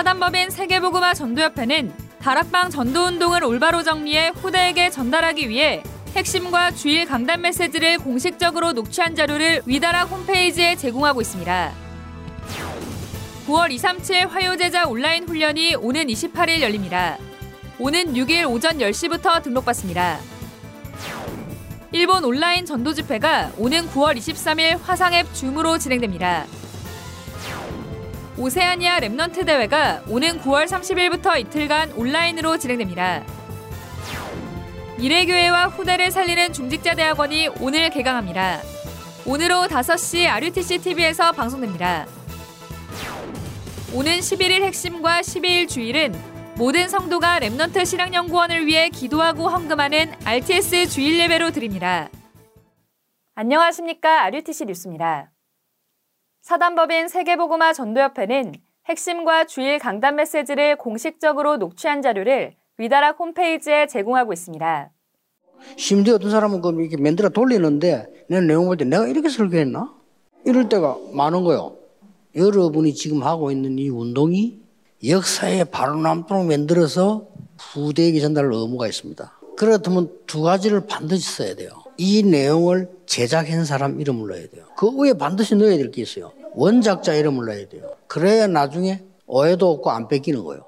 사단법인 세계보그마 전도협회는 다락방 전도운동을 올바로 정리해 후대에게 전달하기 위해 핵심과 주일 강단 메시지를 공식적으로 녹취한 자료를 위다락 홈페이지에 제공하고 있습니다. 9월 237 화요제자 온라인 훈련이 오는 28일 열립니다. 오는 6일 오전 10시부터 등록받습니다. 일본 온라인 전도 집회가 오는 9월 23일 화상앱 줌으로 진행됩니다. 오세아니아 Remnant 대회가 오는 9월 30일부터 이틀간 온라인으로 진행됩니다. 미래교회와 후대를 살리는 중직자 대학원이 오늘 개강합니다. 오늘 오후 5시 RUTC TV에서 방송됩니다. 오는 11일 핵심과 12일 주일은 모든 성도가 Remnant 신학연구원을 위해 기도하고 헌금하는 RTS 주일 예배로 드립니다. 안녕하십니까. RUTC 뉴스입니다. 사단법인 세계보고마 전도협회는 핵심과 주일 강단 메시지를 공식적으로 녹취한 자료를 위다락 홈페이지에 제공하고 있습니다. 심지어 어떤 사람은 그 이렇게 만들어 돌리는데 내 내용 볼 때 내가 이렇게 설교했나? 이럴 때가 많은 거요. 여러분이 지금 하고 있는 이 운동이 역사에 바로 남도록 만들어서 후대에게 전달할 의무가 있습니다. 그렇다면 두 가지를 반드시 써야 돼요. 이 내용을 제작한 사람 이름을 넣어야 돼요. 그 위에 반드시 넣어야 될 게 있어요. 원작자 이름을 넣어야 돼요. 그래야 나중에 오해도 없고 안 뺏기는 거예요.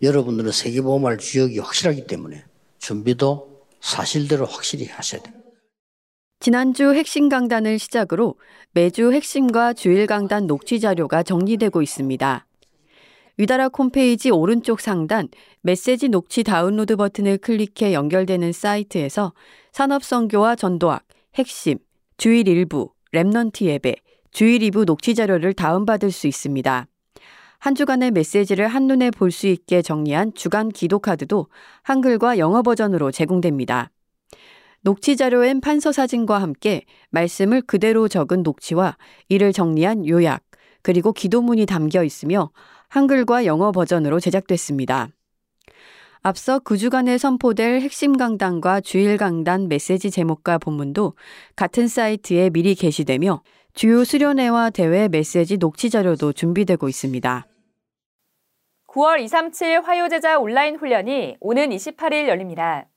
여러분들은 세계보험할 주역이 확실하기 때문에 준비도 사실대로 확실히 하셔야 돼요. 지난주 핵심 강단을 시작으로 매주 핵심과 주일 강단 녹취 자료가 정리되고 있습니다. 위다락 홈페이지 오른쪽 상단 메시지 녹취 다운로드 버튼을 클릭해 연결되는 사이트에서 산업선교와 전도학, 핵심, 주일 1부, Remnant 예배, 주일 2부 녹취 자료를 다운받을 수 있습니다. 한 주간의 메시지를 한눈에 볼 수 있게 정리한 주간 기도 카드도 한글과 영어 버전으로 제공됩니다. 녹취 자료엔 판서 사진과 함께 말씀을 그대로 적은 녹취와 이를 정리한 요약, 그리고 기도문이 담겨 있으며 한글과 영어 버전으로 제작됐습니다. 앞서 그 주간에 선포될 핵심 강단과 주일 강단 메시지 제목과 본문도 같은 사이트에 미리 게시되며 주요 수련회와 대회 메시지 녹취 자료도 준비되고 있습니다. 9월 237 화요제자 온라인 훈련이 오는 28일 열립니다.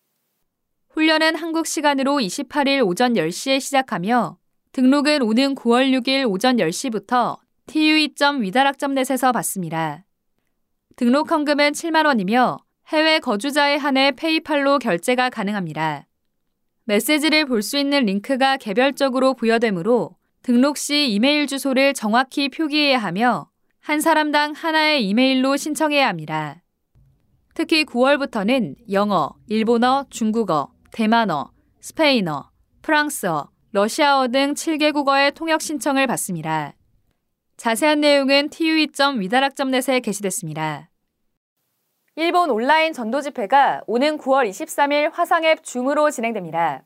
훈련은 한국 시간으로 28일 오전 10시에 시작하며 등록은 오는 9월 6일 오전 10시부터 tue.위다락점넷에서 받습니다. 등록 헌금은 7만 원이며 해외 거주자에 한해 페이팔로 결제가 가능합니다. 메시지를 볼 수 있는 링크가 개별적으로 부여되므로 등록 시 이메일 주소를 정확히 표기해야 하며 한 사람당 하나의 이메일로 신청해야 합니다. 특히 9월부터는 영어, 일본어, 중국어, 대만어, 스페인어, 프랑스어, 러시아어 등 7개 국어의 통역 신청을 받습니다. 자세한 내용은 tue.위다락.net에 게시됐습니다. 일본 온라인 전도 집회가 오는 9월 23일 화상앱 줌으로 진행됩니다.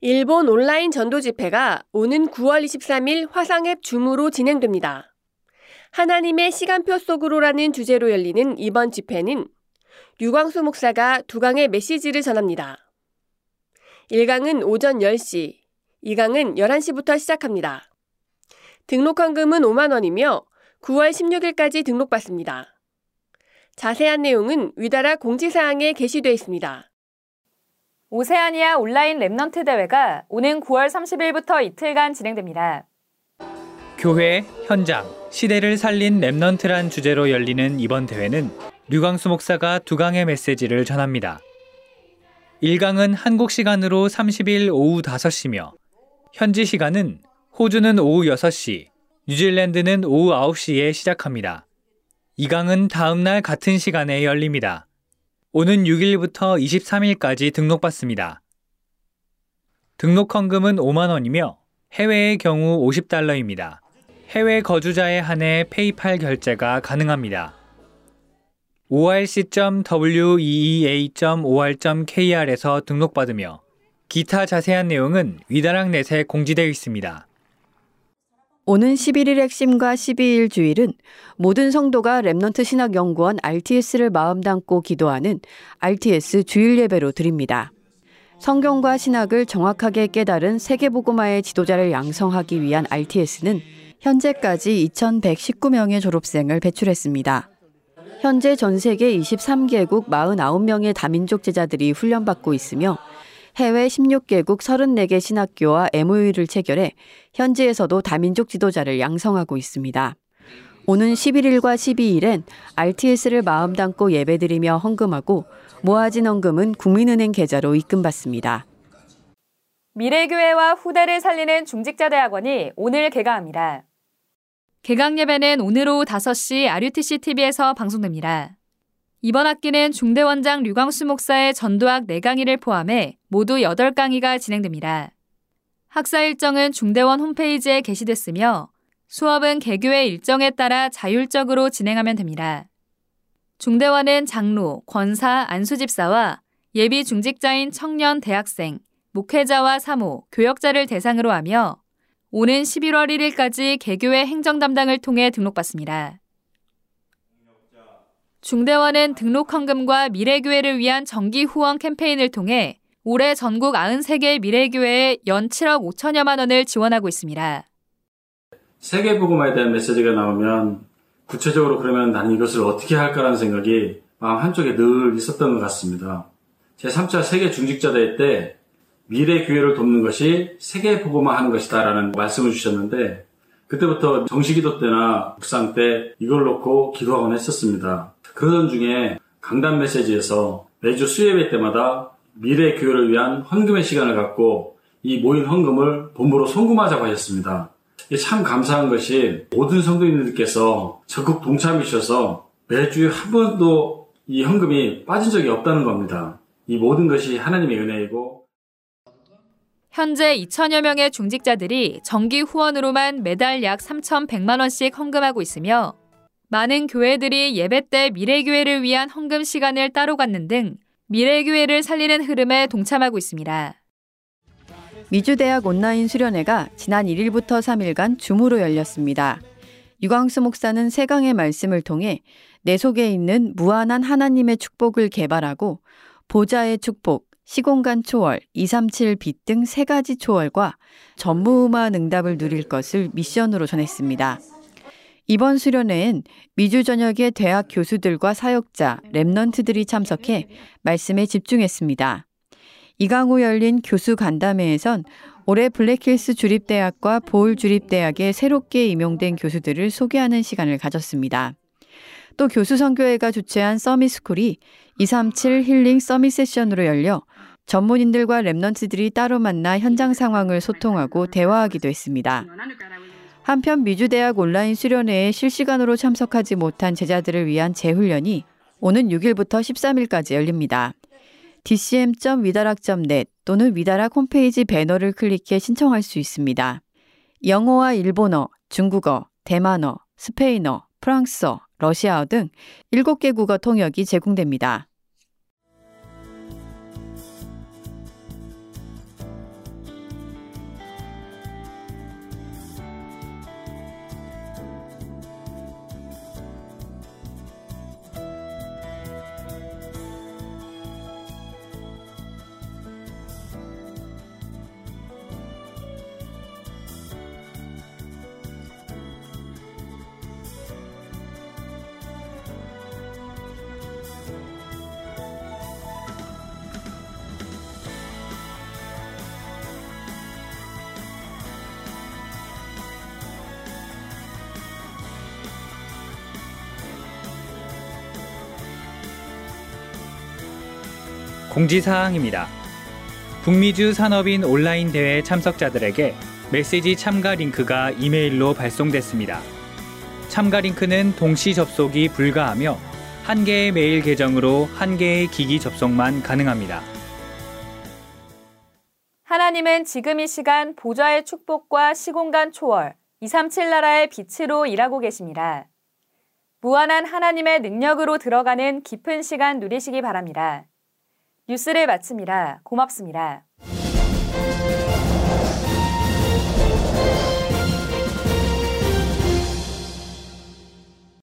일본 온라인 전도 집회가 오는 9월 23일 화상앱 줌으로 진행됩니다. 하나님의 시간표 속으로라는 주제로 열리는 이번 집회는 류광수 목사가 두 강의 메시지를 전합니다. 1강은 오전 10시, 2강은 11시부터 시작합니다. 등록 헌금은 5만 원이며 9월 16일까지 등록받습니다. 자세한 내용은 위다락 공지사항에 게시되어 있습니다. 오세아니아 온라인 Remnant 대회가 오는 9월 30일부터 이틀간 진행됩니다. 교회, 현장, 시대를 살린 Remnant란 주제로 열리는 이번 대회는 류광수 목사가 두 강의 메시지를 전합니다. 1강은 한국 시간으로 30일 오후 5시며 현지 시간은 호주는 오후 6시, 뉴질랜드는 오후 9시에 시작합니다. 2강은 다음날 같은 시간에 열립니다. 오는 6일부터 23일까지 등록받습니다. 등록 헌금은 5만 원이며 해외의 경우 50달러입니다. 해외 거주자에 한해 페이팔 결제가 가능합니다. orc.weea.or.kr에서 등록받으며 기타 자세한 내용은 위다락 넷에 공지되어 있습니다. 오는 11일 핵심과 12일 주일은 모든 성도가 Remnant 신학연구원 RTS를 마음 담고 기도하는 RTS 주일 예배로 드립니다. 성경과 신학을 정확하게 깨달은 세계복음화의 지도자를 양성하기 위한 RTS는 현재까지 2,119명의 졸업생을 배출했습니다. 현재 전 세계 23개국 49명의 다민족 제자들이 훈련받고 있으며 해외 16개국 34개 신학교와 MOU를 체결해 현지에서도 다민족 지도자를 양성하고 있습니다. 오는 11일과 12일엔 RTS를 마음 담고 예배드리며 헌금하고 모아진 헌금은 국민은행 계좌로 입금받습니다. 미래교회와 후대를 살리는 중직자대학원이 오늘 개강합니다. 개강 예배는 오늘 오후 5시 RUTC TV에서 방송됩니다. 이번 학기는 중대원장 류광수 목사의 전도학 4강의를 포함해 모두 8강의가 진행됩니다. 학사 일정은 중대원 홈페이지에 게시됐으며 수업은 개교의 일정에 따라 자율적으로 진행하면 됩니다. 중대원은 장로, 권사, 안수집사와 예비 중직자인 청년, 대학생, 목회자와 사모, 교역자를 대상으로 하며 오는 11월 1일까지 개교의 행정 담당을 통해 등록받습니다. 중대원은 등록 헌금과 미래교회를 위한 정기 후원 캠페인을 통해 올해 전국 93개 미래교회에 연 7억 5천여만 원을 지원하고 있습니다. 세계복음화에 대한 메시지가 나오면 구체적으로 그러면 나는 이것을 어떻게 할까라는 생각이 마음 한쪽에 늘 있었던 것 같습니다. 제 3차 세계 중직자 대회 때 미래 교회를 돕는 것이 세계 복음화 하는 것이다라는 말씀을 주셨는데 그때부터 정시기도 때나 묵상 때 이걸 놓고 기도하곤 했었습니다. 그런 중에 강단 메시지에서 매주 수예배 때마다 미래 교회를 위한 헌금의 시간을 갖고 이 모인 헌금을 본부로 송금하자고 하셨습니다. 참 감사한 것이 모든 성도님들께서 적극 동참이셔서 매주 한 번도 이 헌금이 빠진 적이 없다는 겁니다. 이 모든 것이 하나님의 은혜이고 현재 2천여 명의 중직자들이 정기 후원으로만 매달 약 3,100만 원씩 헌금하고 있으며 많은 교회들이 예배 때 미래교회를 위한 헌금 시간을 따로 갖는 등 미래교회를 살리는 흐름에 동참하고 있습니다. 미주대학 온라인 수련회가 지난 1일부터 3일간 줌으로 열렸습니다. 유광수 목사는 세강의 말씀을 통해 내 속에 있는 무한한 하나님의 축복을 개발하고 보좌의 축복, 시공간 초월, 237빛 등 세 가지 초월과 전무후무한 응답을 누릴 것을 미션으로 전했습니다. 이번 수련회엔 미주 전역의 대학 교수들과 사역자, 랩넌트들이 참석해 말씀에 집중했습니다. 이강호 열린 교수 간담회에선 올해 블랙힐스 주립대학과 보울 주립대학에 새롭게 임용된 교수들을 소개하는 시간을 가졌습니다. 또 교수 선교회가 주최한 Summit School이 237 힐링 Summit 세션으로 열려 전문인들과 Remnant들이 따로 만나 현장 상황을 소통하고 대화하기도 했습니다. 한편 미주대학 온라인 수련회에 실시간으로 참석하지 못한 제자들을 위한 재훈련이 오는 6일부터 13일까지 열립니다. dcm.위다락.net 또는 위다락 홈페이지 배너를 클릭해 신청할 수 있습니다. 영어와 일본어, 중국어, 대만어, 스페인어, 프랑스어, 러시아어 등 7개 국어 통역이 제공됩니다. 공지사항입니다. 북미주 산업인 온라인 대회 참석자들에게 메시지 참가 링크가 이메일로 발송됐습니다. 참가 링크는 동시 접속이 불가하며 한 개의 메일 계정으로 한 개의 기기 접속만 가능합니다. 하나님은 지금 이 시간 보좌의 축복과 시공간 초월, 237 나라의 빛으로 일하고 계십니다. 무한한 하나님의 능력으로 들어가는 깊은 시간 누리시기 바랍니다. 뉴스를 마칩니다. 고맙습니다.